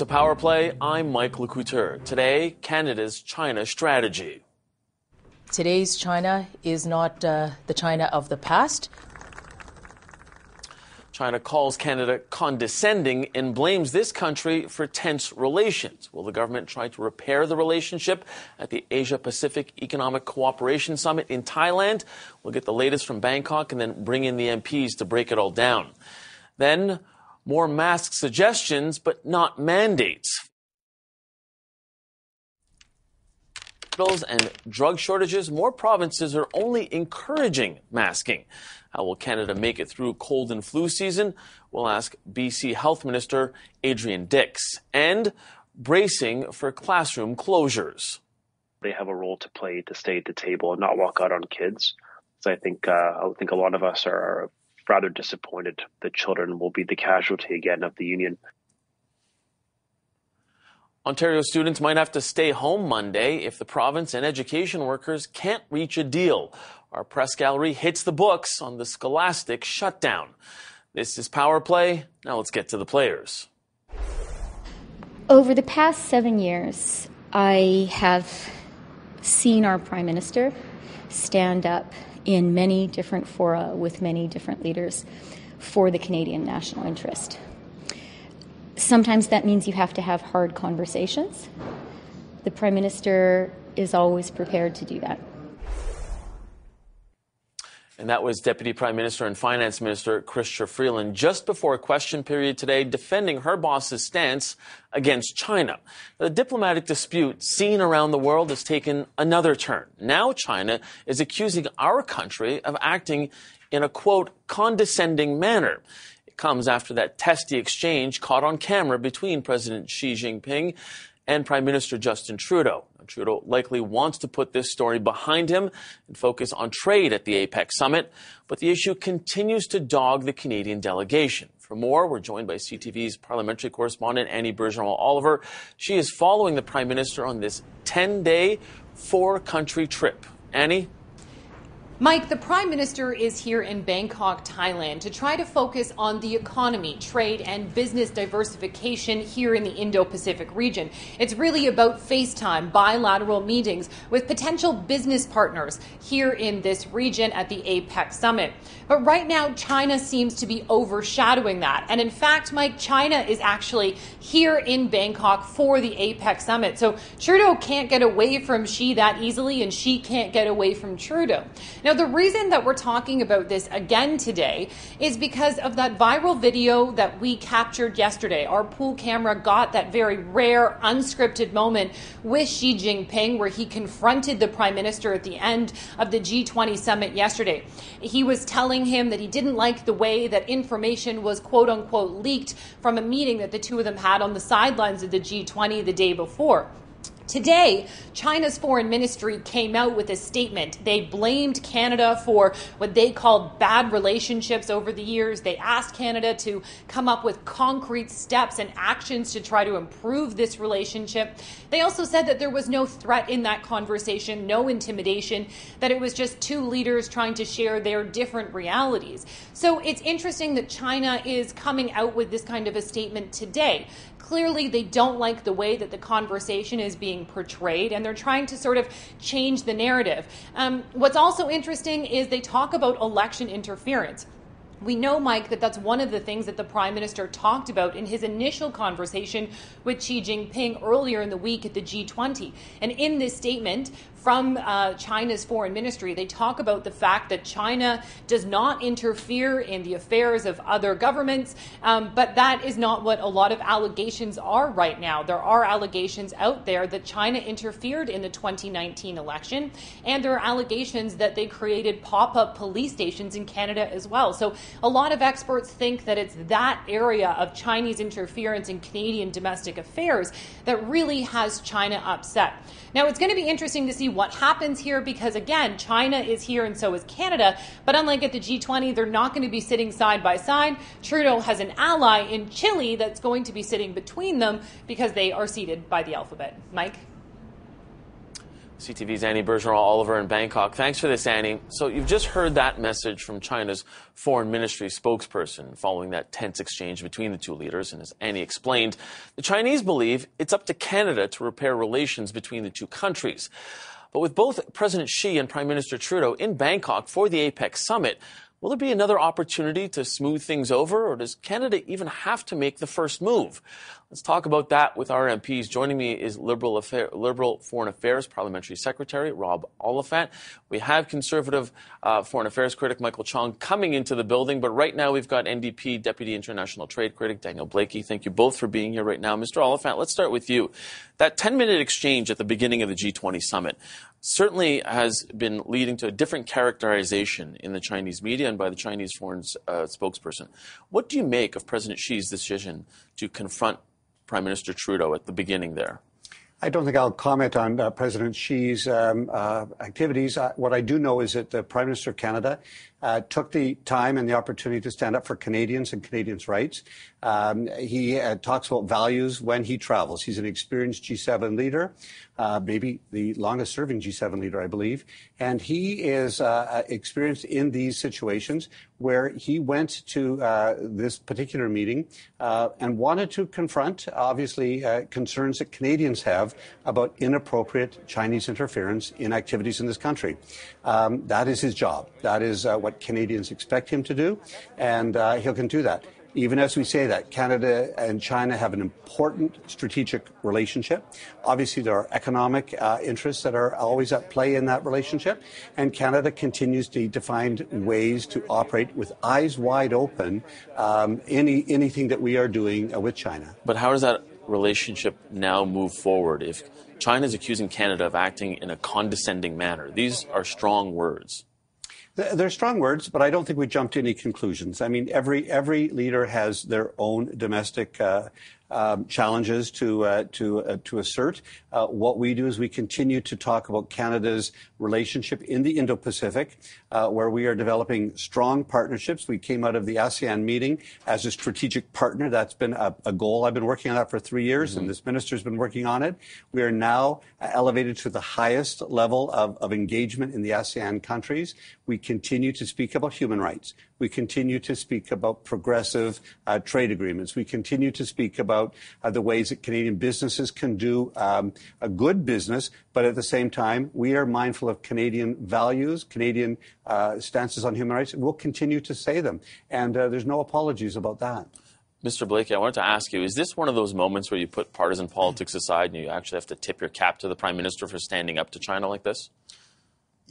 To Power Play. I'm Mike LeCouteur. Today, Canada's China strategy. Today's China is not uh, the China of the past. China calls Canada condescending and blames this country for tense relations. Will the government try to repair the relationship at the Asia Pacific Economic Cooperation Summit in Thailand? We'll get the latest from Bangkok and then bring in the MPs to break it all down. Then, more mask suggestions, but not mandates. and drug shortages, more provinces are only encouraging masking. How will Canada make it through cold and flu season? We'll ask BC Health Minister Adrian Dix. And bracing for classroom closures. They have a role to play to stay at the table and not walk out on kids. So I think uh, I think a lot of us are rather disappointed that children will be the casualty again of the union. Ontario students might have to stay home Monday if the province and education workers can't reach a deal. Our press gallery hits the books on the scholastic shutdown. This is Power Play. Now let's get to the players. Over the past seven years, I have seen our Prime Minister stand up in many different fora with many different leaders for the Canadian national interest. Sometimes that means you have to have hard conversations. The Prime Minister is always prepared to do that. And that was Deputy Prime Minister and Finance Minister Chrystia Freeland just before a question period today defending her boss's stance against China. The diplomatic dispute seen around the world has taken another turn. Now China is accusing our country of acting in a quote, condescending manner. It comes after that testy exchange caught on camera between President Xi Jinping and Prime Minister Justin Trudeau. Trudeau likely wants to put this story behind him and focus on trade at the APEC summit, but the issue continues to dog the Canadian delegation. For more, we're joined by CTV's parliamentary correspondent Annie Bergeron Oliver. She is following the Prime Minister on this 10 day, four country trip. Annie? Mike, the Prime Minister is here in Bangkok, Thailand, to try to focus on the economy, trade, and business diversification here in the Indo Pacific region. It's really about FaceTime, bilateral meetings with potential business partners here in this region at the APEC summit. But right now, China seems to be overshadowing that. And in fact, Mike, China is actually here in Bangkok for the APEC summit. So Trudeau can't get away from Xi that easily, and Xi can't get away from Trudeau. Now, now, the reason that we're talking about this again today is because of that viral video that we captured yesterday. Our pool camera got that very rare, unscripted moment with Xi Jinping where he confronted the prime minister at the end of the G20 summit yesterday. He was telling him that he didn't like the way that information was quote unquote leaked from a meeting that the two of them had on the sidelines of the G20 the day before. Today, China's foreign ministry came out with a statement. They blamed Canada for what they called bad relationships over the years. They asked Canada to come up with concrete steps and actions to try to improve this relationship. They also said that there was no threat in that conversation, no intimidation, that it was just two leaders trying to share their different realities. So it's interesting that China is coming out with this kind of a statement today clearly they don't like the way that the conversation is being portrayed and they're trying to sort of change the narrative. Um, what's also interesting is they talk about election interference. We know, Mike, that that's one of the things that the Prime Minister talked about in his initial conversation with Xi Jinping earlier in the week at the G20. And in this statement, from uh, China's foreign ministry. They talk about the fact that China does not interfere in the affairs of other governments, um, but that is not what a lot of allegations are right now. There are allegations out there that China interfered in the 2019 election, and there are allegations that they created pop up police stations in Canada as well. So a lot of experts think that it's that area of Chinese interference in Canadian domestic affairs that really has China upset. Now, it's going to be interesting to see what happens here because, again, China is here and so is Canada. But unlike at the G20, they're not going to be sitting side by side. Trudeau has an ally in Chile that's going to be sitting between them because they are seated by the alphabet. Mike? CTV's Annie Bergeron Oliver in Bangkok. Thanks for this, Annie. So you've just heard that message from China's foreign ministry spokesperson following that tense exchange between the two leaders. And as Annie explained, the Chinese believe it's up to Canada to repair relations between the two countries. But with both President Xi and Prime Minister Trudeau in Bangkok for the APEC summit, Will there be another opportunity to smooth things over, or does Canada even have to make the first move? Let's talk about that with our MPs. Joining me is Liberal, Affair, Liberal Foreign Affairs Parliamentary Secretary Rob Oliphant. We have Conservative uh, Foreign Affairs critic Michael Chong coming into the building, but right now we've got NDP Deputy International Trade critic Daniel Blaikie. Thank you both for being here right now. Mr. Oliphant, let's start with you. That 10 minute exchange at the beginning of the G20 summit certainly has been leading to a different characterization in the Chinese media and by the Chinese foreign uh, spokesperson. What do you make of President Xi's decision to confront Prime Minister Trudeau at the beginning there? I don't think I'll comment on uh, President Xi's um, uh, activities. Uh, what I do know is that the Prime Minister of Canada uh, took the time and the opportunity to stand up for Canadians and Canadians' rights. Um, he uh, talks about values when he travels. He's an experienced G7 leader, uh, maybe the longest serving G7 leader, I believe. And he is uh, uh, experienced in these situations where he went to uh, this particular meeting and wanted to confront, obviously, concerns that Canadians have about inappropriate Chinese interference in activities in this country. Um, that is his job. That is what what Canadians expect him to do, and uh, he can do that. Even as we say that, Canada and China have an important strategic relationship. Obviously, there are economic uh, interests that are always at play in that relationship, and Canada continues to, to find ways to operate with eyes wide open um, any anything that we are doing uh, with China. But how does that relationship now move forward if China is accusing Canada of acting in a condescending manner? These are strong words. They're strong words, but I don't think we jump to any conclusions. I mean, every every leader has their own domestic uh, challenges to uh, to uh, to assert. Uh, what we do is we continue to talk about Canada's relationship in the Indo-Pacific, uh, where we are developing strong partnerships. We came out of the ASEAN meeting as a strategic partner. That's been a, a goal. I've been working on that for three years, mm-hmm. and this minister's been working on it. We are now elevated to the highest level of, of engagement in the ASEAN countries. We continue to speak about human rights. We continue to speak about progressive uh, trade agreements. We continue to speak about uh, the ways that Canadian businesses can do um, a good business, but at the same time, we are mindful of Canadian values, Canadian uh, stances on human rights, we'll continue to say them. And uh, there's no apologies about that. Mr. Blaikie, I wanted to ask you, is this one of those moments where you put partisan politics aside and you actually have to tip your cap to the Prime Minister for standing up to China like this?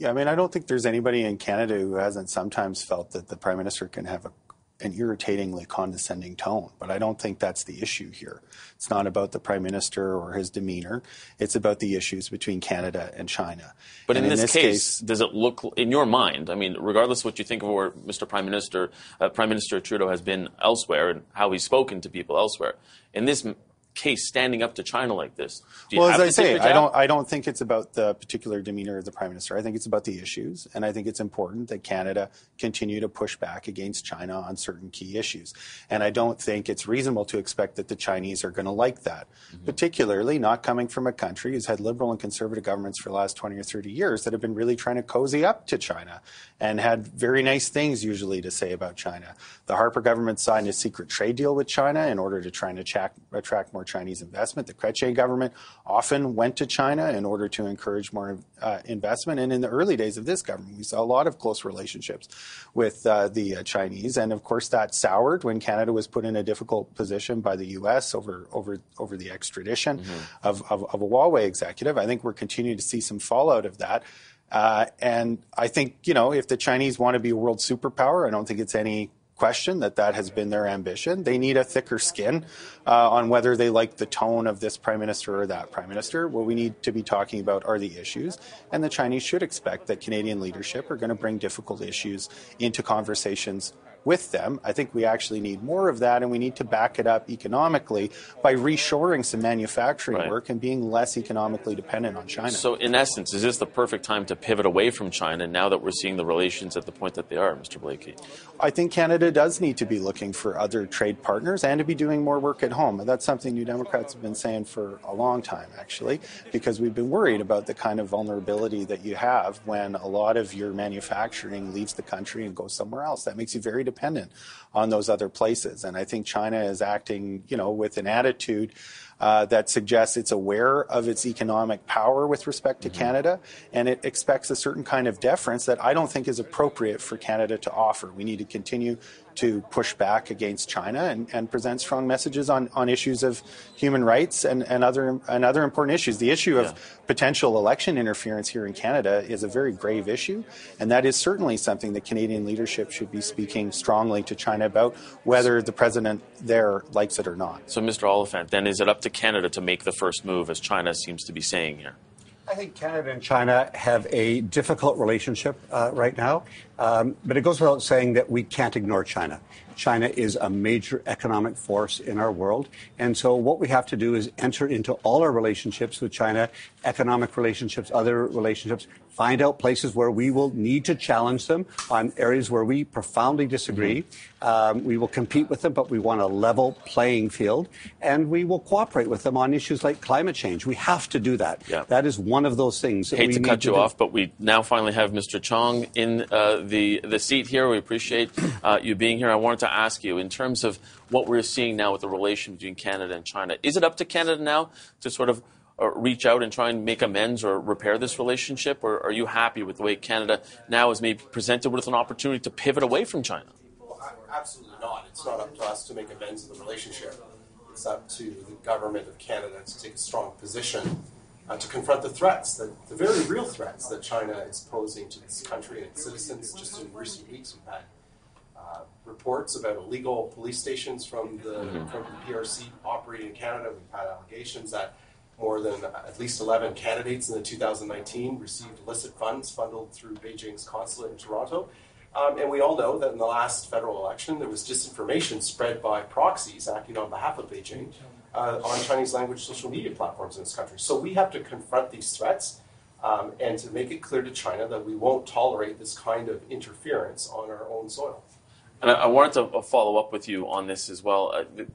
Yeah, I mean, I don't think there's anybody in Canada who hasn't sometimes felt that the prime minister can have a, an irritatingly condescending tone, but I don't think that's the issue here. It's not about the prime minister or his demeanor. It's about the issues between Canada and China. But in, in, this, this case, case, does it look in your mind? I mean, regardless of what you think of where Mr. Prime Minister, uh, Prime Minister Trudeau has been elsewhere and how he's spoken to people elsewhere, in this case standing up to China like this? well, as I say, I don't. I don't think it's about the particular demeanor of the prime minister. I think it's about the issues, and I think it's important that Canada continue to push back against China on certain key issues. And I don't think it's reasonable to expect that the Chinese are going to like that, mm-hmm. particularly not coming from a country who's had liberal and conservative governments for the last 20 or 30 years that have been really trying to cozy up to China and had very nice things usually to say about China. The Harper government signed a secret trade deal with China in order to try and attract, attract more more Chinese investment. The Chrétien government often went to China in order to encourage more uh, investment. And in the early days of this government, we saw a lot of close relationships with uh, the uh, Chinese. And of course, that soured when Canada was put in a difficult position by the U.S. over over over the extradition mm-hmm. of, of, of a Huawei executive. I think we're continuing to see some fallout of that. Uh, and I think, you know, if the Chinese want to be a world superpower, I don't think it's any question that that has been their ambition. They need a thicker skin uh, on whether they like the tone of this prime minister or that prime minister. What we need to be talking about are the issues, and the Chinese should expect that Canadian leadership are going to bring difficult issues into conversations with them. I think we actually need more of that, and we need to back it up economically by reshoring some manufacturing right. work and being less economically dependent on China. So, in essence, is this the perfect time to pivot away from China now that we're seeing the relations at the point that they are, Mr. Blaikie? I think Canada does need to be looking for other trade partners and to be doing more work at home. That's something New Democrats have been saying for a long time, actually, because we've been worried about the kind of vulnerability that you have when a lot of your manufacturing leaves the country and goes somewhere else. That makes you very dependent on those other places. And I think China is acting, you know, with an attitude uh, that suggests it's aware of its economic power with respect to mm-hmm. Canada, and it expects a certain kind of deference that I don't think is appropriate for Canada to offer. We need to continue to push back against China and, and present strong messages on, on issues of human rights and, and other and other important issues. The issue of yeah. potential election interference here in Canada is a very grave issue, and that is certainly something that Canadian leadership should be speaking strongly to China about, whether the president there likes it or not. So, Mr. Oliphant, then is it up to Canada to make the first move, as China seems to be saying here? I think Canada and China have a difficult relationship uh, right now, um, but it goes without saying that we can't ignore China. China is a major economic force in our world. And so what we have to do is enter into all our relationships with China, economic relationships, other relationships, find out places where we will need to challenge them on areas where we profoundly disagree. Mm-hmm. Um, we will compete with them, but we want a level playing field, and we will cooperate with them on issues like climate change. We have to do that. Yeah. That is one of those things. Hate to cut you off, but we now finally have Mr. Chong in uh, the the seat here. We appreciate uh, you being here. I wanted to ask you, in terms of what we're seeing now with the relation between Canada and China, is it up to Canada now to sort of reach out and try and make amends or repair this relationship? Or are you happy with the way Canada now is maybe presented with an opportunity to pivot away from China? absolutely not. It's not up to us to make amends in the relationship. It's up to the government of Canada to take a strong position uh, to confront the threats, the, the very real threats that China is posing to this country and its citizens. Just in recent weeks, we've had uh, reports about illegal police stations from the, mm-hmm. from the PRC operating in Canada. We've had allegations that more than at least 11 candidates in the 2019 received illicit funds funneled through Beijing's consulate in Toronto. Um, and we all know that in the last federal election, there was disinformation spread by proxies acting on behalf of Beijing uh, on Chinese language social media platforms in this country. So we have to confront these threats um, and to make it clear to China that we won't tolerate this kind of interference on our own soil. And I, wanted to uh, follow up with you on this as well. Uh, the,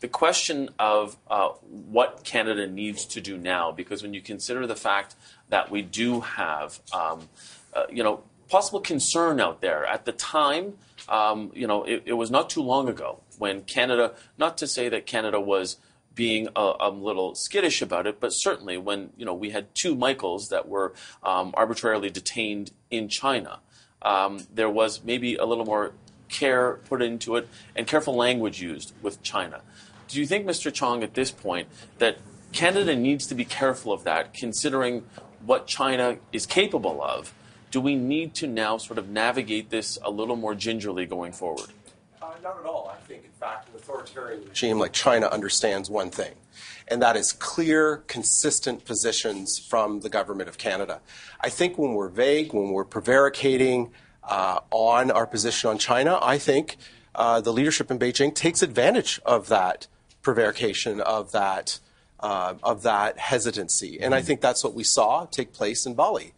the, question of uh, what Canada needs to do now, because when you consider the fact that we do have, um, uh, you know, possible concern out there at the time, um, you know, it, it, was not too long ago when Canada, not to say that Canada was being a, a, little skittish about it, but certainly when you know we had two Michaels that were um, arbitrarily detained in China, um, there was maybe a little more care put into it and careful language used with China. Do you think, Mr. Chong, at this point, that Canada needs to be careful of that, considering what China is capable of? Do we need to now sort of navigate this a little more gingerly going forward? Uh, not at all. I think, in fact, an authoritarian regime like China understands one thing, and that is clear, consistent positions from the government of Canada. I think when we're vague, when we're prevaricating, on our position on China, I think uh, the leadership in Beijing takes advantage of that prevarication, of that, uh, of that hesitancy. And I think that's what we saw take place in Bali.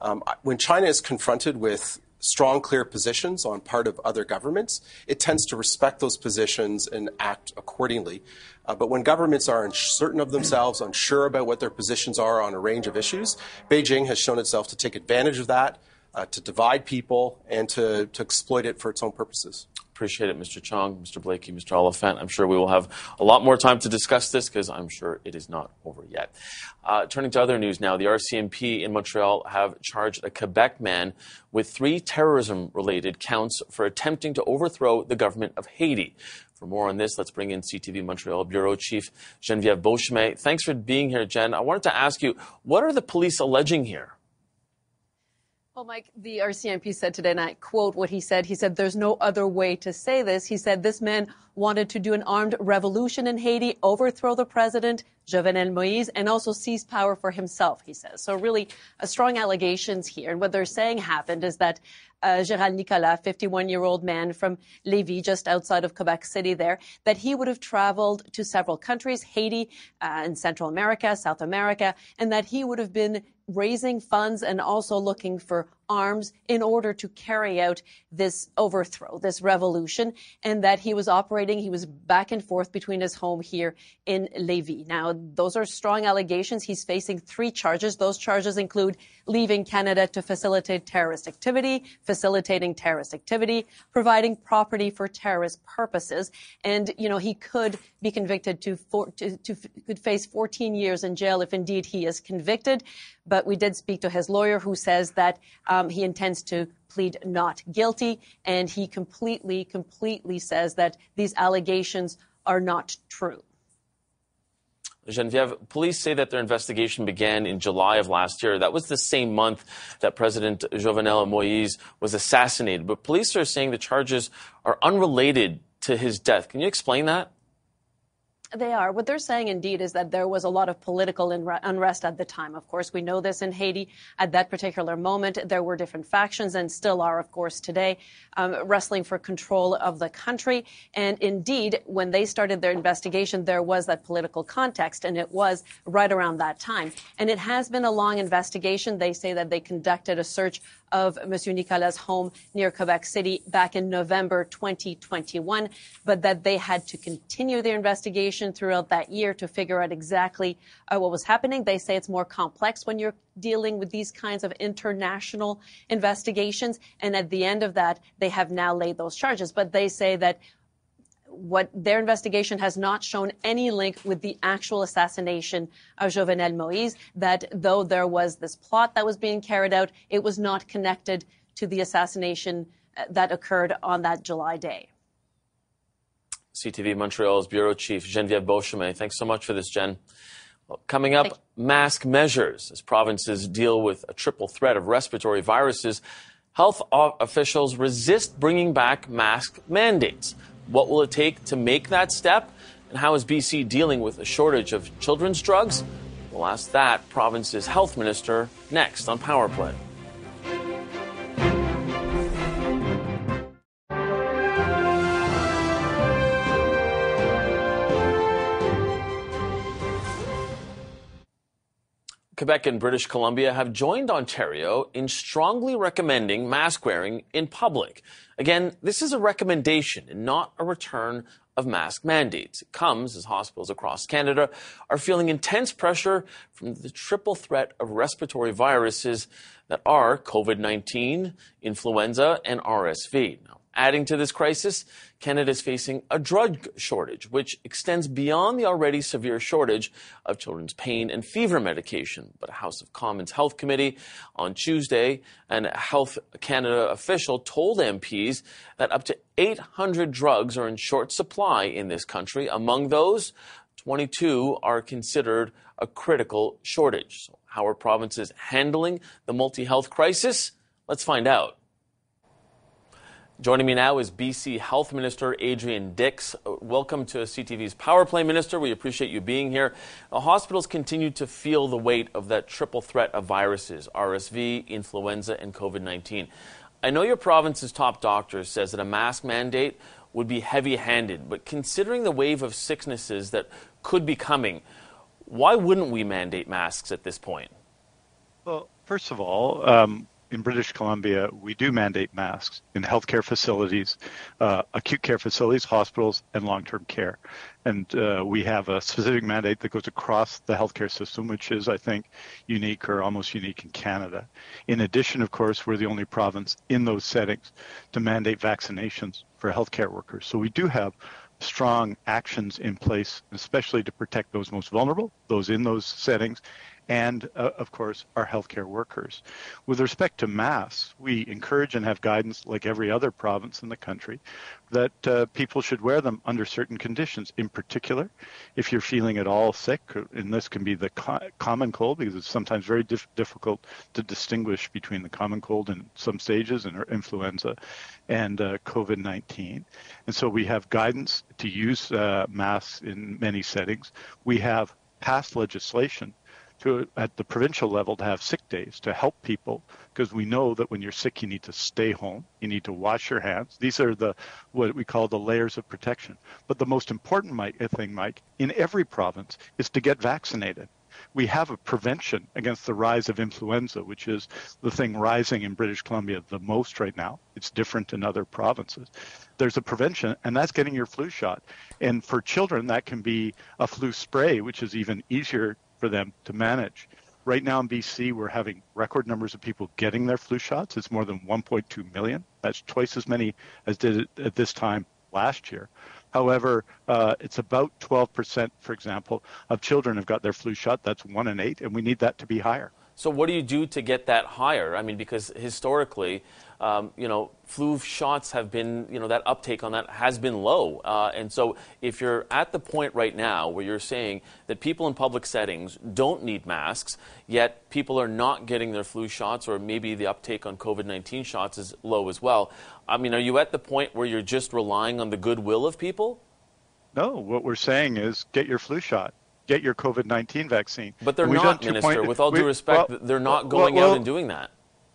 Um, when China is confronted with strong, clear positions on part of other governments, it tends to respect those positions and act accordingly. Uh, but when governments are uncertain of themselves, unsure about what their positions are on a range of issues, Beijing has shown itself to take advantage of that uh, to divide people and to, to exploit it for its own purposes. Appreciate it, Mr. Chong, Mr. Blaikie, Mr. Oliphant. I'm sure we will have a lot more time to discuss this because I'm sure it is not over yet. Uh, turning to other news now, the RCMP in Montreal have charged a Quebec man with three terrorism related counts for attempting to overthrow the government of Haiti. For more on this, let's bring in CTV Montreal Bureau Chief Geneviève Beauchemin. Thanks for being here, Jen. I wanted to ask you, what are the police alleging here? Well, Mike, the RCMP said today, and I quote what he said. He said, There's no other way to say this. He said, This man wanted to do an armed revolution in Haiti, overthrow the president, Jovenel Moise and also seize power for himself, he says. So really uh, strong allegations here. And what they're saying happened is that uh, Gérald Nicolas, 51 year old man from Lévis, just outside of Quebec City there, that he would have traveled to several countries, Haiti uh, in Central America, South America, and that he would have been raising funds and also looking for arms in order to carry out this overthrow, this revolution, and that he was operating, he was back and forth between his home here in Lévis. Now, those are strong allegations. He's facing three charges. Those charges include leaving Canada to facilitate terrorist activity, facilitating terrorist activity, providing property for terrorist purposes. And, you know, he could be convicted to, to, to could face 14 years in jail if indeed he is convicted. But we did speak to his lawyer who says that um, he intends to plead not guilty. And he completely, completely says that these allegations are not true. Genevieve, police say that their investigation began in July of last year. That was the same month that President Jovenel Moise was assassinated. But police are saying the charges are unrelated to his death. Can you explain that? They are. What they're saying, indeed, is that there was a lot of political unrest at the time. Of course, we know this in Haiti. At that particular moment, there were different factions and still are, of course, today, um, wrestling for control of the country. And indeed, when they started their investigation, there was that political context, and it was right around that time. And it has been a long investigation. They say that they conducted a search of Monsieur Nicolas' home near Quebec City back in November 2021, but that they had to continue their investigation throughout that year to figure out exactly uh, what was happening. They say it's more complex when you're dealing with these kinds of international investigations. And at the end of that, they have now laid those charges. But they say that what their investigation has not shown any link with the actual assassination of Jovenel Moise, that though there was this plot that was being carried out, it was not connected to the assassination uh, that occurred on that July day. CTV Montreal's bureau chief Geneviève Beauchemin. Thanks so much for this, Jen. Well, coming up, mask measures as provinces deal with a triple threat of respiratory viruses. Health officials resist bringing back mask mandates. What will it take to make that step? And how is BC dealing with a shortage of children's drugs? We'll ask that province's health minister next on Power Play. Quebec and British Columbia have joined Ontario in strongly recommending mask wearing in public. Again, this is a recommendation and not a return of mask mandates. It comes as hospitals across Canada are feeling intense pressure from the triple threat of respiratory viruses that are COVID 19, influenza, and RSV. Now, Adding to this crisis, Canada is facing a drug shortage, which extends beyond the already severe shortage of children's pain and fever medication. But a House of Commons Health Committee on Tuesday, and a Health Canada official told MPs that up to 800 drugs are in short supply in this country. Among those, 22 are considered a critical shortage. So how are provinces handling the multi health crisis? Let's find out. Joining me now is BC Health Minister Adrian Dix. Welcome to CTV's Power Play Minister. We appreciate you being here. The hospitals continue to feel the weight of that triple threat of viruses RSV, influenza, and COVID 19. I know your province's top doctor says that a mask mandate would be heavy handed, but considering the wave of sicknesses that could be coming, why wouldn't we mandate masks at this point? Well, first of all, um, in British Columbia, we do mandate masks in healthcare facilities, uh, acute care facilities, hospitals, and long-term care. And uh, we have a specific mandate that goes across the healthcare system, which is, I think, unique or almost unique in Canada. In addition, of course, we're the only province in those settings to mandate vaccinations for healthcare workers. So we do have strong actions in place, especially to protect those most vulnerable, those in those settings, and uh, of course our healthcare workers. With respect to masks, we encourage and have guidance, like every other province in the country, that uh, people should wear them under certain conditions. In particular, if you're feeling at all sick, and this can be the co- common cold, because it's sometimes very dif- difficult to distinguish between the common cold in some stages and influenza and uh, COVID-19. And so we have guidance to use uh, masks in many settings. We have passed legislation to at the provincial level to have sick days to help people because we know that when you're sick you need to stay home you need to wash your hands these are the what we call the layers of protection but the most important uh, thing mike in every province is to get vaccinated we have a prevention against the rise of influenza, which is the thing rising in British Columbia the most right now. It's different in other provinces. There's a prevention, and that's getting your flu shot. And for children, that can be a flu spray, which is even easier for them to manage. Right now in BC, we're having record numbers of people getting their flu shots. It's more than 1.2 million. That's twice as many as did it at this time last year. However, uh, it's about 12%, for example, of children have got their flu shot. That's one in eight, and we need that to be higher. So, what do you do to get that higher? I mean, because historically, um, you know, flu shots have been, you know, that uptake on that has been low. Uh, and so, if you're at the point right now where you're saying that people in public settings don't need masks, yet people are not getting their flu shots, or maybe the uptake on COVID 19 shots is low as well, I mean, are you at the point where you're just relying on the goodwill of people? No, what we're saying is get your flu shot get your COVID 19 vaccine. But they're not, Minister. Point, with all due respect, well, they're not going well, out and doing that.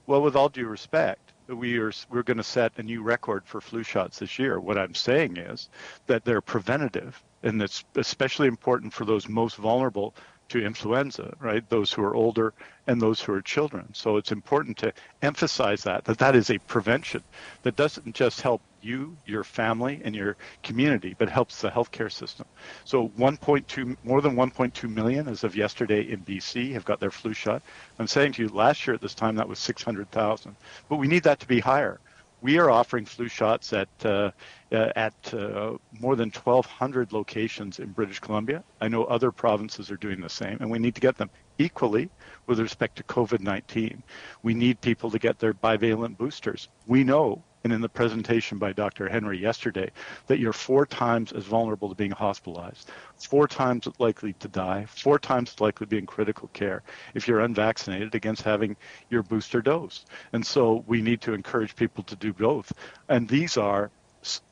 Well, with all due respect, we are we're going to set a new record for flu shots this year. What I'm saying is that they're preventative, and it's especially important for those most vulnerable to influenza, right? Those who are older and those who are children. So it's important to emphasize that that that is a prevention that doesn't just help you, your family, and your community, but helps the healthcare system. So 1.2, more than 1.2 million as of yesterday in BC have got their flu shot. I'm saying to you, last year at this time that was 600,000, but we need that to be higher. We are offering flu shots at uh, uh, at uh, more than 1,200 locations in British Columbia. I know other provinces are doing the same, and we need to get them equally with respect to COVID 19. We need people to get their bivalent boosters. We know and in the presentation by Dr. Henry yesterday that you're four times as vulnerable to being hospitalized, four times likely to die, four times likely to be in critical care if you're unvaccinated against having your booster dose. And so we need to encourage people to do both. And these are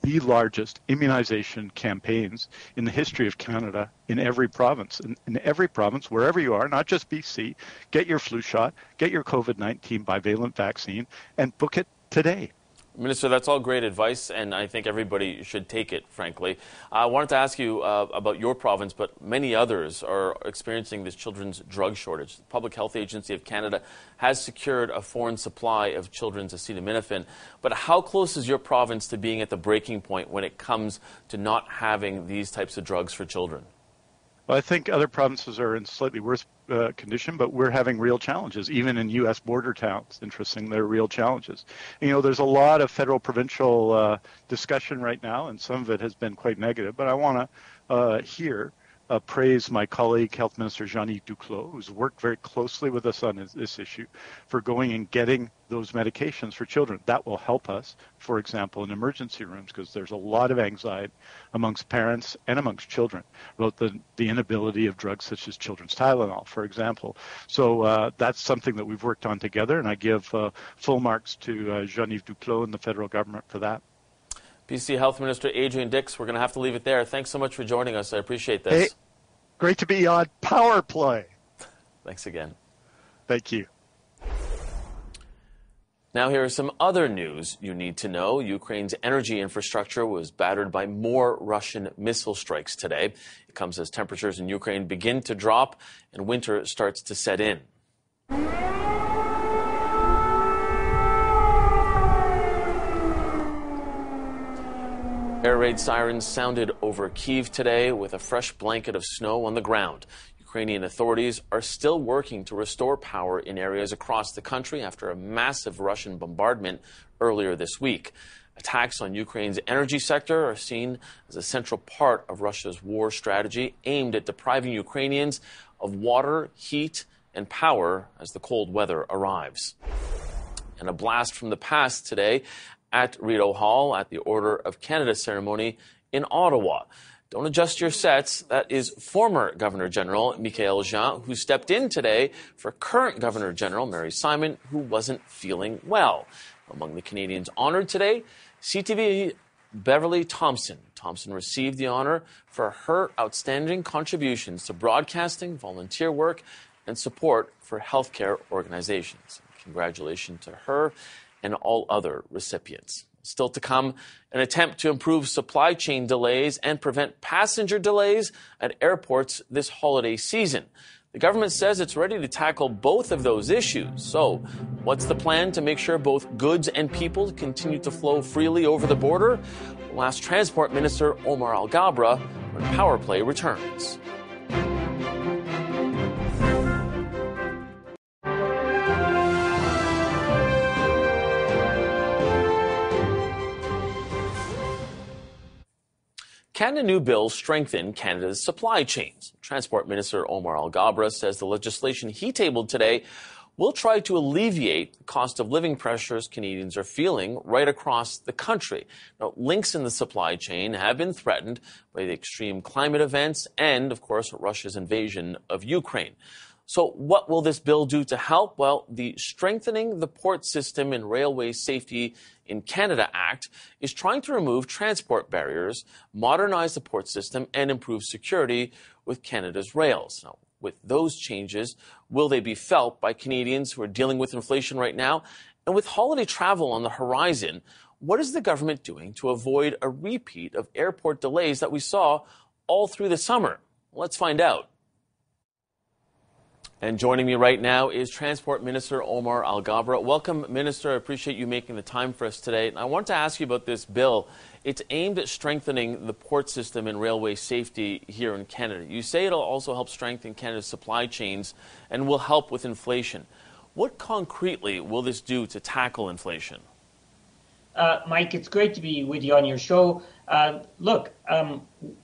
the largest immunization campaigns in the history of Canada in every province. In, in, every province, wherever you are, not just BC, get your flu shot, get your COVID 19 bivalent vaccine, and book it today. Minister, that's all great advice, and I think everybody should take it, frankly. I wanted to ask you uh, about your province, but many others are experiencing this children's drug shortage. The Public Health Agency of Canada has secured a foreign supply of children's acetaminophen, but how close is your province to being at the breaking point when it comes to not having these types of drugs for children? Well, I think other provinces are in slightly worse uh, condition, but we're having real challenges, even in U.S. border towns. Interesting, there are real challenges. You know, there's a lot of federal provincial uh, discussion right now, and some of it has been quite negative. But I want to uh, hear uh, praise my colleague, Health Minister Jean-Yves Duclos, who's worked very closely with us on this issue, for going and getting those medications for children. That will help us, for example, in emergency rooms, because there's a lot of anxiety amongst parents and amongst children about the, the inability of drugs such as children's Tylenol, for example. So uh, that's something that we've worked on together, and I give uh, full marks to uh, Jean-Yves Duclos and the federal government for that. BC Health Minister Adrian Dix, we're going to have to leave it there. Thanks so much for joining us. I appreciate this. Hey, great to be on Power Play. Thanks again. Thank you. Now, here is some other news you need to know. Ukraine's energy infrastructure was battered by more Russian missile strikes today. It comes as temperatures in Ukraine begin to drop and winter starts to set in. Air raid sirens sounded over Kiev today with a fresh blanket of snow on the ground. Ukrainian authorities are still working to restore power in areas across the country after a massive Russian bombardment earlier this week. Attacks on Ukraine's energy sector are seen as a central part of Russia's war strategy aimed at depriving Ukrainians of water, heat, and power as the cold weather arrives. And a blast from the past today at Rideau Hall at the Order of Canada ceremony in Ottawa. Don't adjust your sets. That is former Governor General Michaëlle Jean, who stepped in today for current Governor General Mary Simon, who wasn't feeling well. Among the Canadians honored today, CTV Beverly Thomson. Thomson received the honor for her outstanding contributions to broadcasting, volunteer work, and support for healthcare organizations. Congratulations to her and all other recipients. Still to come, an attempt to improve supply chain delays and prevent passenger delays at airports this holiday season. The government says it's ready to tackle both of those issues. So, what's the plan to make sure both goods and people continue to flow freely over the border? We'll ask Transport Minister Omar Alghabra when Power Play returns. Can a new bill strengthen Canada's supply chains? Transport Minister Omar Alghabra says the legislation he tabled today will try to alleviate the cost of living pressures Canadians are feeling right across the country. Now, links in the supply chain have been threatened by the extreme climate events and, of course, Russia's invasion of Ukraine. So, what will this bill do to help? Well, the Strengthening the Port System and Railway Safety in Canada Act is trying to remove transport barriers, modernize the port system, and improve security with Canada's rails. Now, with those changes, will they be felt by Canadians who are dealing with inflation right now? And with holiday travel on the horizon, what is the government doing to avoid a repeat of airport delays that we saw all through the summer? Let's find out. And joining me right now is Transport Minister Omar Alghabra. Welcome, Minister. I appreciate you making the time for us today. I want to ask you about this bill. It's aimed at strengthening the port system and railway safety here in Canada. You say it'll also help strengthen Canada's supply chains and will help with inflation. What concretely will this do to tackle inflation? Uh, Mike, it's great to be with you on your show. Uh, look, um,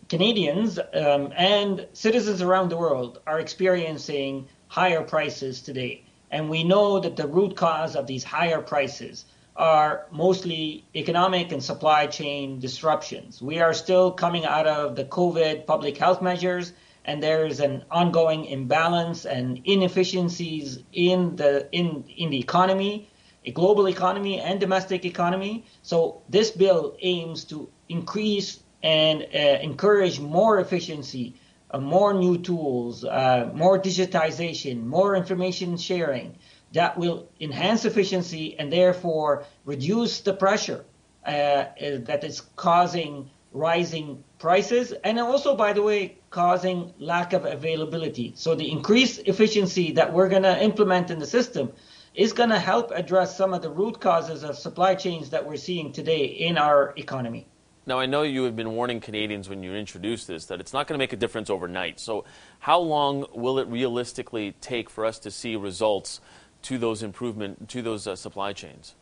Canadians um, and citizens around the world are experiencing higher prices today. And we know that the root cause of these higher prices are mostly economic and supply chain disruptions. We are still coming out of the COVID public health measures, and there's an ongoing imbalance and inefficiencies in the in in the economy, a global economy and domestic economy. So this bill aims to increase and uh, encourage more efficiency more new tools, uh, more digitization, more information sharing that will enhance efficiency and therefore reduce the pressure uh, uh, that is causing rising prices and also, by the way, causing lack of availability. So the increased efficiency that we're going to implement in the system is going to help address some of the root causes of supply chains that we're seeing today in our economy. Now, I know you have been warning Canadians when you introduced this that it's not going to make a difference overnight. So, how long will it realistically take for us to see results to those improvement to those uh, supply chains?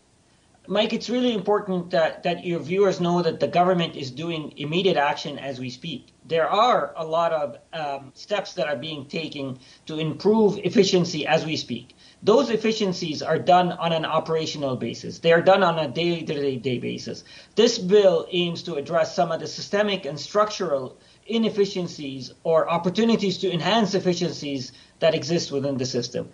Mike, it's really important that, that your viewers know that the government is doing immediate action as we speak. There are a lot of um, steps that are being taken to improve efficiency as we speak. Those efficiencies are done on an operational basis. They are done on a day-to-day basis. This bill aims to address some of the systemic and structural inefficiencies or opportunities to enhance efficiencies that exist within the system.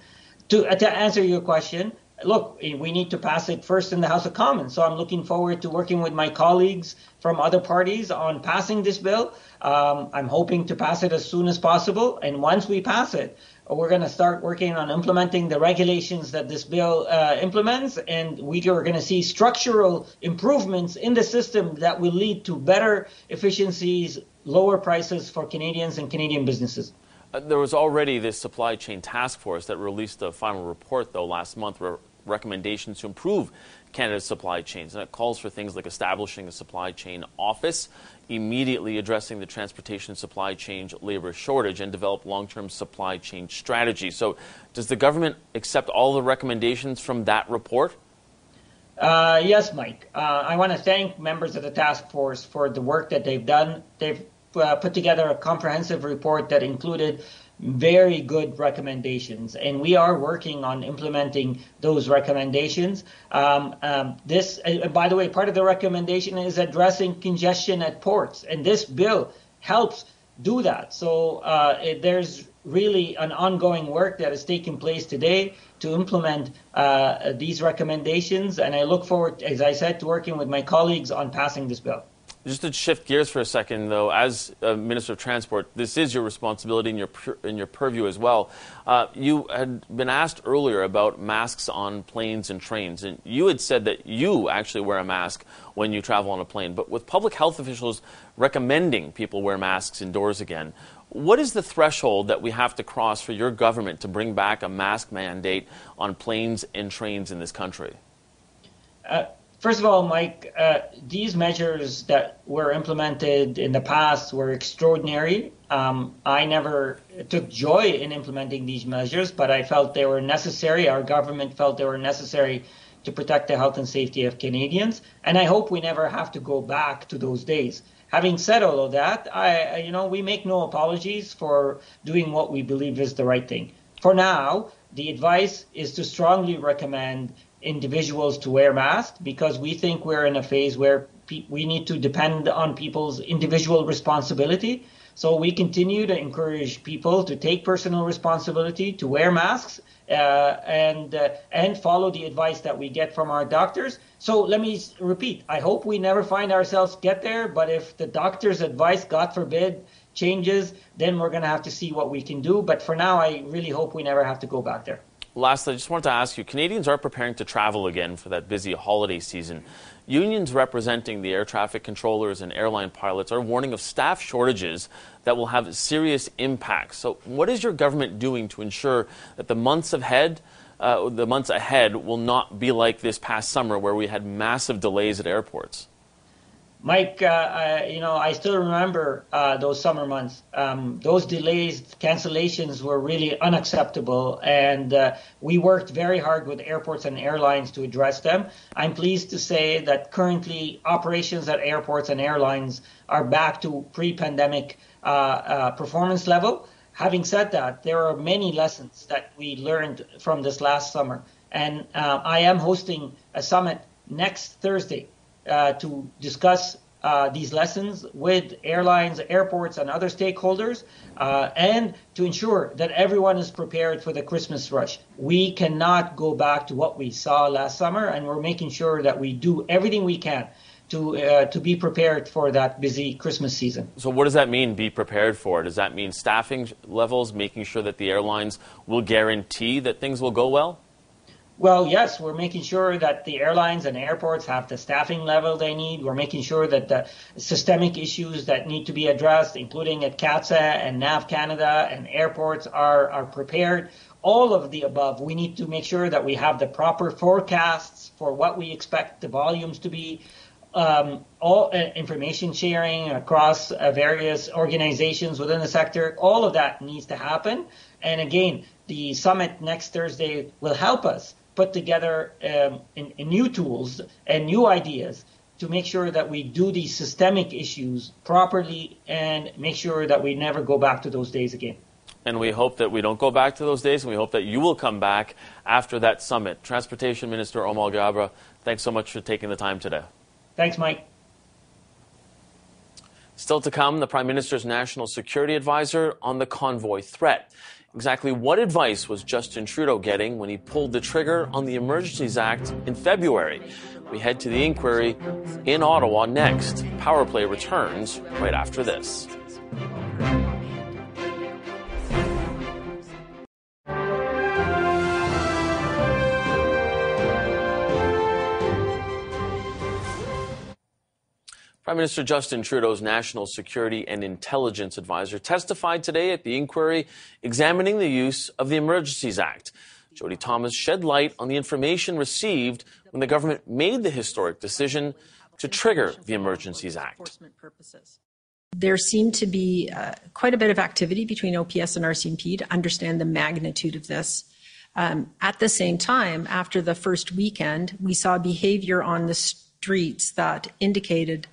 To, to answer your question, look, we need to pass it first in the House of Commons. So I'm looking forward to working with my colleagues from other parties on passing this bill. Um, I'm hoping to pass it as soon as possible. And once we pass it, we're going to start working on implementing the regulations that this bill uh, implements, and we are going to see structural improvements in the system that will lead to better efficiencies, lower prices for Canadians and Canadian businesses. Uh, there was already this supply chain task force that released a final report, though, last month, re- recommendations to improve Canada's supply chains. And it calls for things like establishing a supply chain office, immediately addressing the transportation supply chain labor shortage, and develop long term supply chain strategies. So, does the government accept all the recommendations from that report? Uh, yes, Mike. Uh, I want to thank members of the task force for the work that they've done. They've uh, put together a comprehensive report that included very good recommendations, and we are working on implementing those recommendations. Um, um, this, uh, by the way, part of the recommendation is addressing congestion at ports, and this bill helps do that. So uh, it, there's really an ongoing work that is taking place today to implement uh, these recommendations, and I look forward, as I said, to working with my colleagues on passing this bill. Just to shift gears for a second, though, as Minister of Transport, this is your responsibility in your in your purview as well. Uh, you had been asked earlier about masks on planes and trains, and you had said that you actually wear a mask when you travel on a plane. But with public health officials recommending people wear masks indoors again, what is the threshold that we have to cross for your government to bring back a mask mandate on planes and trains in this country? Uh, First of all, Mike, uh, these measures that were implemented in the past were extraordinary. Um, I never took joy in implementing these measures, but I felt they were necessary. Our government felt they were necessary to protect the health and safety of Canadians, and I hope we never have to go back to those days. Having said all of that, I, you know, we make no apologies for doing what we believe is the right thing. For now, the advice is to strongly recommend individuals to wear masks because we think we're in a phase where pe- we need to depend on people's individual responsibility. So we continue to encourage people to take personal responsibility to wear masks uh, and uh, and follow the advice that we get from our doctors. So let me repeat. I hope we never find ourselves get there. But if the doctor's advice, God forbid, changes, then we're going to have to see what we can do. But for now, I really hope we never have to go back there. Lastly, I just wanted to ask you Canadians are preparing to travel again for that busy holiday season. Unions representing the air traffic controllers and airline pilots are warning of staff shortages that will have serious impacts. So, what is your government doing to ensure that the months ahead, uh, the months ahead, will not be like this past summer, where we had massive delays at airports? Mike, uh, I, you know, I still remember uh, those summer months. Um, those delays, cancellations were really unacceptable, and uh, we worked very hard with airports and airlines to address them. I'm pleased to say that currently operations at airports and airlines are back to pre-pandemic uh, uh, performance level. Having said that, there are many lessons that we learned from this last summer, and uh, I am hosting a summit next Thursday uh, to discuss uh, these lessons with airlines, airports, and other stakeholders, uh, and to ensure that everyone is prepared for the Christmas rush. We cannot go back to what we saw last summer, and we're making sure that we do everything we can to uh, to be prepared for that busy Christmas season. So, what does that mean? Be prepared for? Does that mean staffing levels, making sure that the airlines will guarantee that things will go well? Well, yes, we're making sure that the airlines and airports have the staffing level they need. We're making sure that the systemic issues that need to be addressed, including at CATSA and NAV Canada and airports, are, are prepared. All of the above. We need to make sure that we have the proper forecasts for what we expect the volumes to be. Um, all uh, information sharing across uh, various organizations within the sector, all of that needs to happen. And again, the summit next Thursday will help us put together um, in, in new tools and new ideas to make sure that we do these systemic issues properly and make sure that we never go back to those days again. And we hope that we don't go back to those days, and we hope that you will come back after that summit. Transportation Minister Omar Alghabra, thanks so much for taking the time today. Thanks, Mike. Still to come, the Prime Minister's National Security Advisor on the convoy threat. Exactly what advice was Justin Trudeau getting when he pulled the trigger on the Emergencies Act in February? We head to the inquiry in Ottawa next. Power Play returns right after this. Prime Minister Justin Trudeau's National Security and Intelligence Advisor testified today at the inquiry examining the use of the Emergencies Act. Jody Thomas shed light on the information received when the government made the historic decision to trigger the Emergencies Act. There seemed to be uh, quite a bit of activity between OPS and RCMP to understand the magnitude of this. Um, at the same time, after the first weekend, we saw behavior on the streets that indicated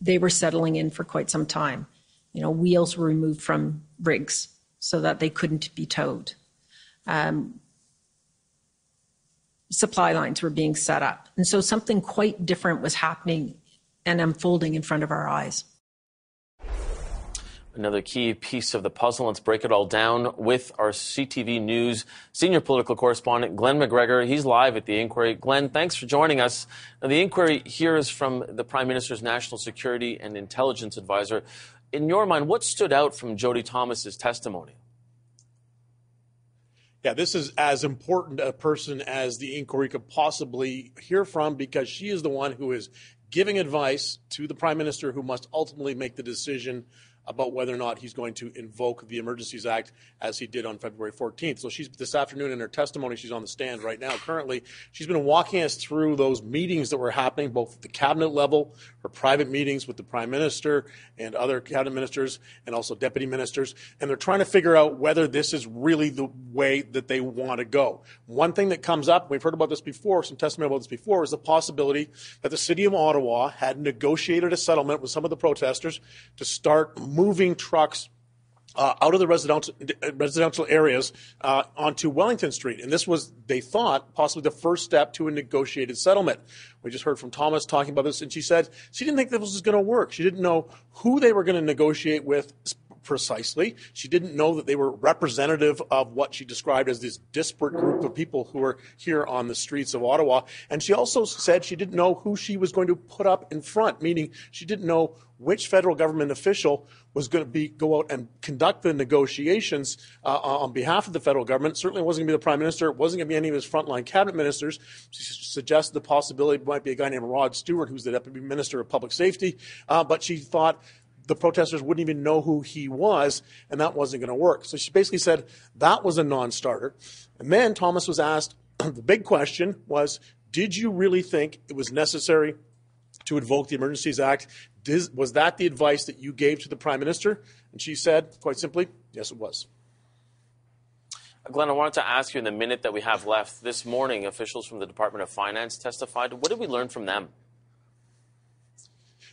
they were settling in for quite some time. You know, wheels were removed from rigs so that they couldn't be towed. Um, supply lines were being set up. And so something quite different was happening and unfolding in front of our eyes. Another key piece of the puzzle. Let's break it all down with our CTV News senior political correspondent, Glen McGregor. He's live at the inquiry. Glen, thanks for joining us. Now, the inquiry here is from the Prime Minister's National Security and Intelligence Advisor. In your mind, what stood out from Jody Thomas's testimony? Yeah, this is as important a person as the inquiry could possibly hear from because she is the one who is giving advice to the prime minister who must ultimately make the decision about whether or not he's going to invoke the Emergencies Act as he did on February 14th. So she's this afternoon in her testimony, she's on the stand right now currently. She's been walking us through those meetings that were happening both at the cabinet level, her private meetings with the prime minister and other cabinet ministers and also deputy ministers. And they're trying to figure out whether this is really the way that they want to go. One thing that comes up, we've heard about this before, some testimony about this before, is the possibility that the city of Ottawa had negotiated a settlement with some of the protesters to start trucks uh, out of the residential residential areas uh, onto Wellington Street, and this was they thought possibly the first step to a negotiated settlement. We just heard from Thomas talking about this, and she said she didn't think this was going to work. She didn't know who they were going to negotiate with precisely. She didn't know that they were representative of what she described as this disparate group of people who were here on the streets of Ottawa. And she also said she didn't know who she was going to put up in front, meaning she didn't know which federal government official was going to be go out and conduct the negotiations uh, on behalf of the federal government. Certainly, wasn't going to be the prime minister. It wasn't going to be any of his frontline cabinet ministers. She suggested the possibility might be a guy named Rob Stewart, who's the deputy minister of public safety. Uh, but she thought the protesters wouldn't even know who he was, and that wasn't going to work. So she basically said that was a non starter. And then Thomas was asked the big question was, did you really think it was necessary to invoke the Emergencies Act? Did, was that the advice that you gave to the Prime Minister? And she said, quite simply, yes, it was. Glen, I wanted to ask you in the minute that we have left. This morning, officials from the Department of Finance testified. What did we learn from them?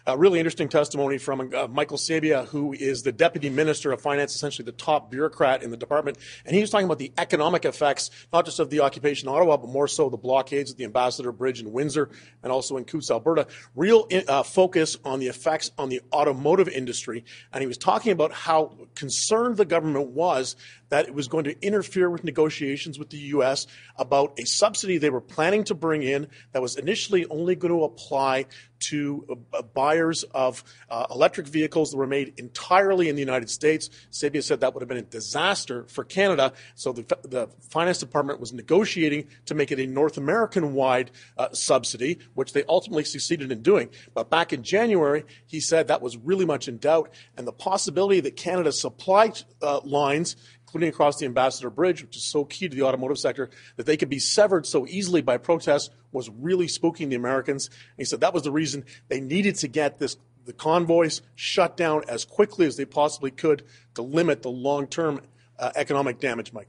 A really interesting testimony from uh, Michael Sabia, who is the deputy minister of finance, essentially the top bureaucrat in the department. And he was talking about the economic effects, not just of the occupation of Ottawa, but more so the blockades at the Ambassador Bridge in Windsor and also in Coutts, Alberta. Real uh, focus on the effects on the automotive industry. And he was talking about how concerned the government was that it was going to interfere with negotiations with the U.S. about a subsidy they were planning to bring in that was initially only going to apply to uh, buyers of uh, electric vehicles that were made entirely in the United States. Sabia said that would have been a disaster for Canada. So the, the Finance Department was negotiating to make it a North American wide uh, subsidy, which they ultimately succeeded in doing. But back in January, he said that was really much in doubt, and the possibility that Canada's supply uh, lines including across the Ambassador Bridge, which is so key to the automotive sector, that they could be severed so easily by protests was really spooking the Americans. And he said that was the reason they needed to get this the convoys shut down as quickly as they possibly could to limit the long-term uh, economic damage, Mike.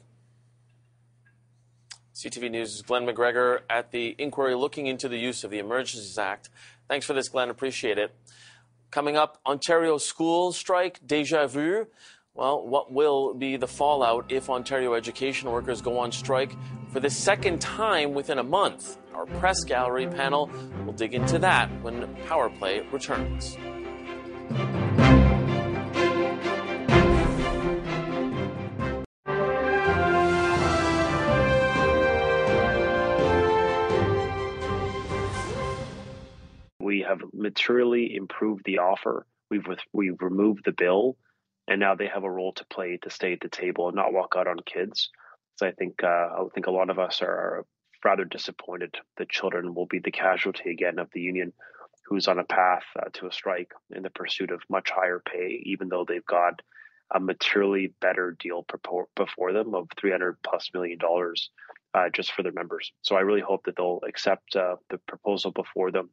CTV News' Glen McGregor at the inquiry looking into the use of the Emergencies Act. Thanks for this, Glen. Appreciate it. Coming up, Ontario school strike, deja vu. Well, what will be the fallout if Ontario education workers go on strike for the second time within a month? Our press gallery panel will dig into that when Power Play returns. We have materially improved the offer. We've we've removed the bill and now they have a role to play to stay at the table and not walk out on kids. So I think uh, I think a lot of us are rather disappointed that children will be the casualty again of the union, who's on a path uh, to a strike in the pursuit of much higher pay, even though they've got a materially better deal before them of 300 plus million dollars uh, just for their members. So I really hope that they'll accept uh, the proposal before them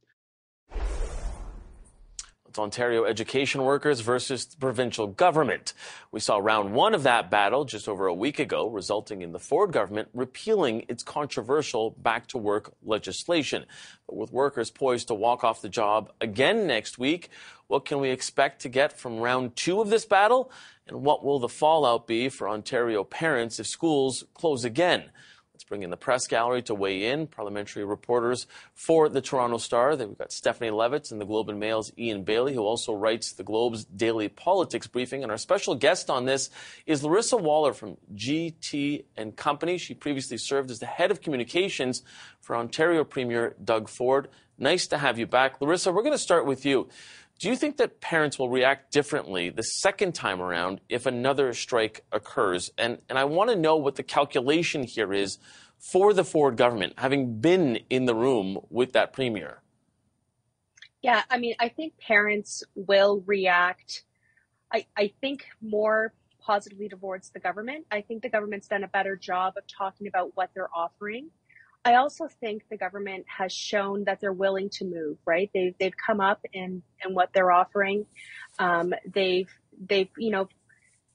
it's Ontario education workers versus the provincial government. We saw round one of that battle just over a week ago, resulting in the Ford government repealing its controversial back to work legislation. But with workers poised to walk off the job again next week, what can we expect to get from round two of this battle? And what will the fallout be for Ontario parents if schools close again? Let's bring in the press gallery to weigh in. Parliamentary reporters for the Toronto Star. We've got Stephanie Levitz and the Globe and Mail's Ian Bailey, who also writes the Globe's daily politics briefing. And our special guest on this is Laryssa Waler from GT and Company. She previously served as the head of communications for Ontario Premier Doug Ford. Nice to have you back. Laryssa, we're going to start with you. Do you think that parents will react differently the second time around if another strike occurs? And, and I want to know what the calculation here is for the Ford government, having been in the room with that premier. Yeah, I mean, I think parents will react, I, I think, more positively towards the government. I think the government's done a better job of talking about what they're offering. I also think the government has shown that they're willing to move, right? They've, they've come up in, in what they're offering. Um, they've, they've, you know,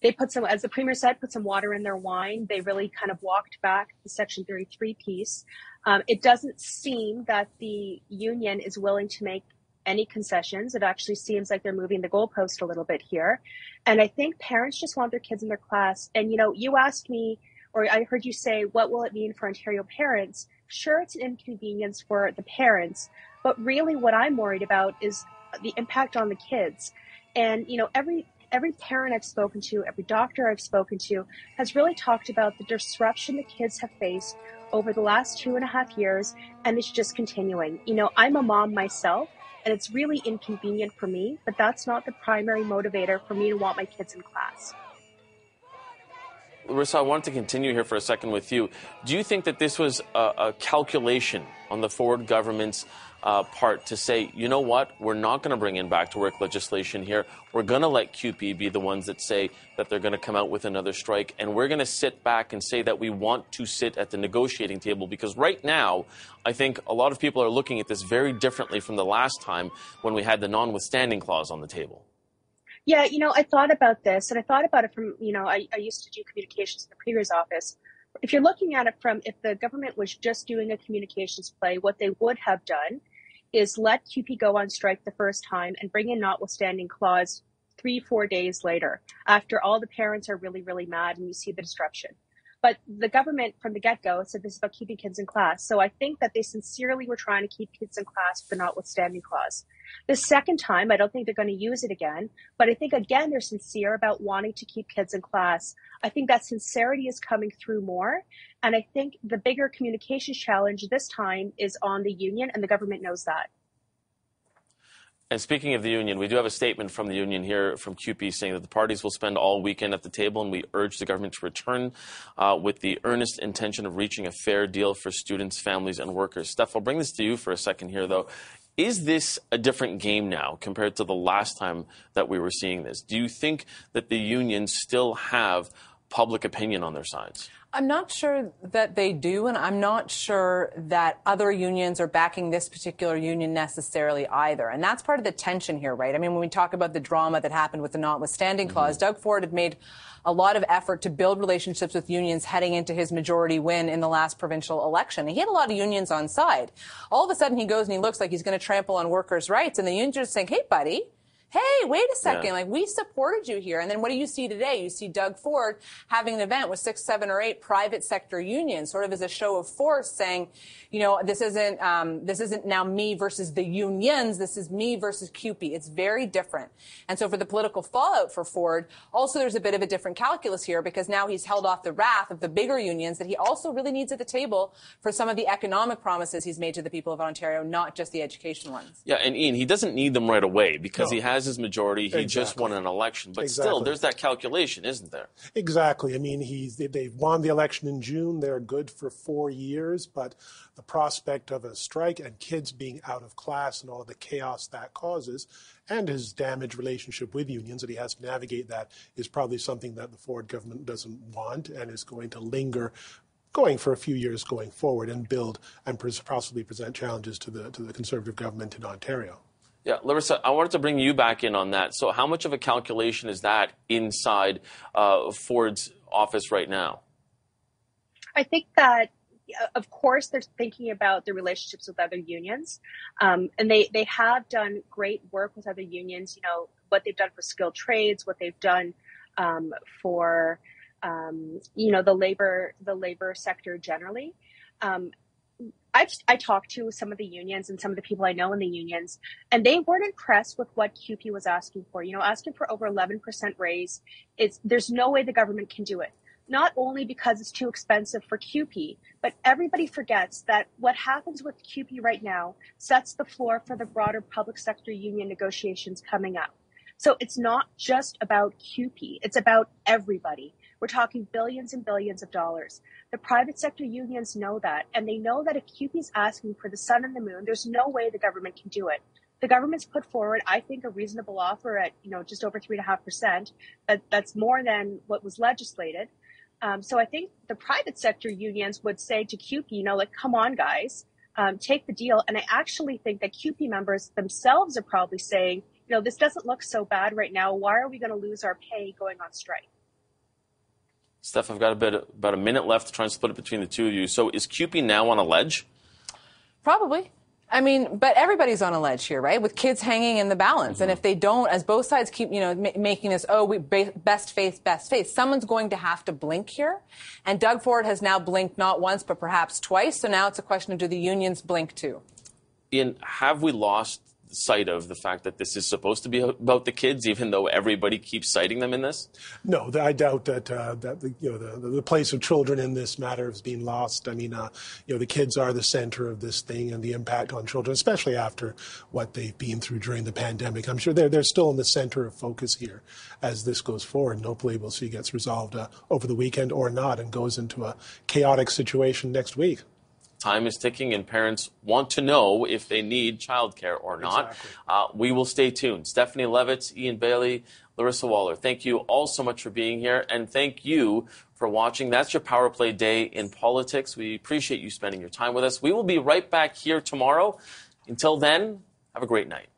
they put some, as the premier said, put some water in their wine. They really kind of walked back the Section 33 piece. Um, it doesn't seem that the union is willing to make any concessions. It actually seems like they're moving the goalpost a little bit here. And I think parents just want their kids in their class. And, you know, you asked me, or I heard you say, what will it mean for Ontario parents? Sure, it's an inconvenience for the parents, but really what I'm worried about is the impact on the kids. And, you know, every every parent I've spoken to, every doctor I've spoken to has really talked about the disruption the kids have faced over the last two and a half years, and it's just continuing. You know, I'm a mom myself, and it's really inconvenient for me, but that's not the primary motivator for me to want my kids in class. Laryssa, I wanted to continue here for a second with you. Do you think that this was a, a calculation on the Ford government's uh, part to say, you know what, we're not going to bring in back to work legislation here. We're going to let CUPE be the ones that say that they're going to come out with another strike, and we're going to sit back and say that we want to sit at the negotiating table because right now, I think a lot of people are looking at this very differently from the last time when we had the non-withstanding clause on the table. Yeah, you know, I thought about this, and I thought about it from, you know, I, I used to do communications in the Premier's office. If you're looking at it from if the government was just doing a communications play, what they would have done is let CUPE go on strike the first time and bring in notwithstanding clause three, four days later, after all the parents are really, really mad and you see the disruption. But the government from the get go said this is about keeping kids in class. So I think that they sincerely were trying to keep kids in class with the notwithstanding clause. The second time, I don't think they're going to use it again, but I think again they're sincere about wanting to keep kids in class. I think that sincerity is coming through more. And I think the bigger communications challenge this time is on the union, and the government knows that. And speaking of the union, we do have a statement from the union here from CUPE saying that the parties will spend all weekend at the table, and we urge the government to return uh, with the earnest intention of reaching a fair deal for students, families, and workers. Steph, I'll bring this to you for a second here, though. Is this a different game now compared to the last time that we were seeing this? Do you think that the unions still have public opinion on their sides? I'm not sure that they do, and I'm not sure that other unions are backing this particular union necessarily either. And that's part of the tension here, right? I mean, when we talk about the drama that happened with the notwithstanding clause, mm-hmm. Doug Ford had made a lot of effort to build relationships with unions heading into his majority win in the last provincial election. And he had a lot of unions on side. All of a sudden, he goes and he looks like he's going to trample on workers' rights, and the unions are saying, "Hey, buddy." Hey, wait a second, yeah. like we supported you here. And then what do you see today? You see Doug Ford having an event with six, seven, or eight private sector unions, sort of as a show of force, saying, you know, this isn't um, this isn't now me versus the unions. This is me versus CUPE. It's very different. And so for the political fallout for Ford, also there's a bit of a different calculus here because now he's held off the wrath of the bigger unions that he also really needs at the table for some of the economic promises he's made to the people of Ontario, not just the education ones. Yeah, and Ian, he doesn't need them right away because no. he has his majority. He exactly. just won an election, but exactly. still, there's that calculation, isn't there? Exactly. I mean, he's they've won the election in June. They're good for four years, but the prospect of a strike and kids being out of class and all of the chaos that causes, and his damaged relationship with unions that he has to navigate that is probably something that the Ford government doesn't want and is going to linger going for a few years going forward and build and possibly present challenges to the to the conservative government in Ontario. Yeah, Laryssa, I wanted to bring you back in on that. So, how much of a calculation is that inside uh, Ford's office right now? I think that of course, they're thinking about the relationships with other unions, um, and they they have done great work with other unions. You know what they've done for skilled trades, what they've done um, for um, you know, the labor the labor sector generally. Um, I I talked to some of the unions and some of the people I know in the unions, and they weren't impressed with what CUPE was asking for. You know, asking for over 11% raise, it's there's no way the government can do it. Not only because it's too expensive for CUPE, but everybody forgets that what happens with CUPE right now sets the floor for the broader public sector union negotiations coming up. So it's not just about CUPE, it's about everybody. We're talking billions and billions of dollars. The private sector unions know that, and they know that if CUPE is asking for the sun and the moon, there's no way the government can do it. The government's put forward, I think, a reasonable offer at you know just over three and a half percent. That that's more than what was legislated. Um, so I think the private sector unions would say to CUPE, you know, like, come on, guys, um, take the deal. And I actually think that CUPE members themselves are probably saying, you know, this doesn't look so bad right now. Why are we going to lose our pay going on strike? Steph, I've got a bit, about a minute left to try and split it between the two of you. So is CUPE now on a ledge? Probably. I mean, but everybody's on a ledge here, right? With kids hanging in the balance. Mm-hmm. And if they don't, as both sides keep, you know, ma- making this, oh, we best faith, best faith, someone's going to have to blink here. And Doug Ford has now blinked not once, but perhaps twice. So now it's a question of do the unions blink too? Ian, have we lost sight of the fact that this is supposed to be about the kids, even though everybody keeps citing them in this? No, I doubt that uh, that the, you know the, the place of children in this matter is being lost. I mean, uh, you know, the kids are the center of this thing and the impact on children, especially after what they've been through during the pandemic. I'm sure they're they're still in the center of focus here as this goes forward, and hopefully we'll see gets resolved uh, over the weekend or not, and goes into a chaotic situation next week time is ticking and parents want to know if they need childcare or not. Exactly. Uh, we will stay tuned. Stephanie Levitz, Ian Bailey, Laryssa Waler, thank you all so much for being here and thank you for watching. That's your Power Play Day in Politics. We appreciate you spending your time with us. We will be right back here tomorrow. Until then, have a great night.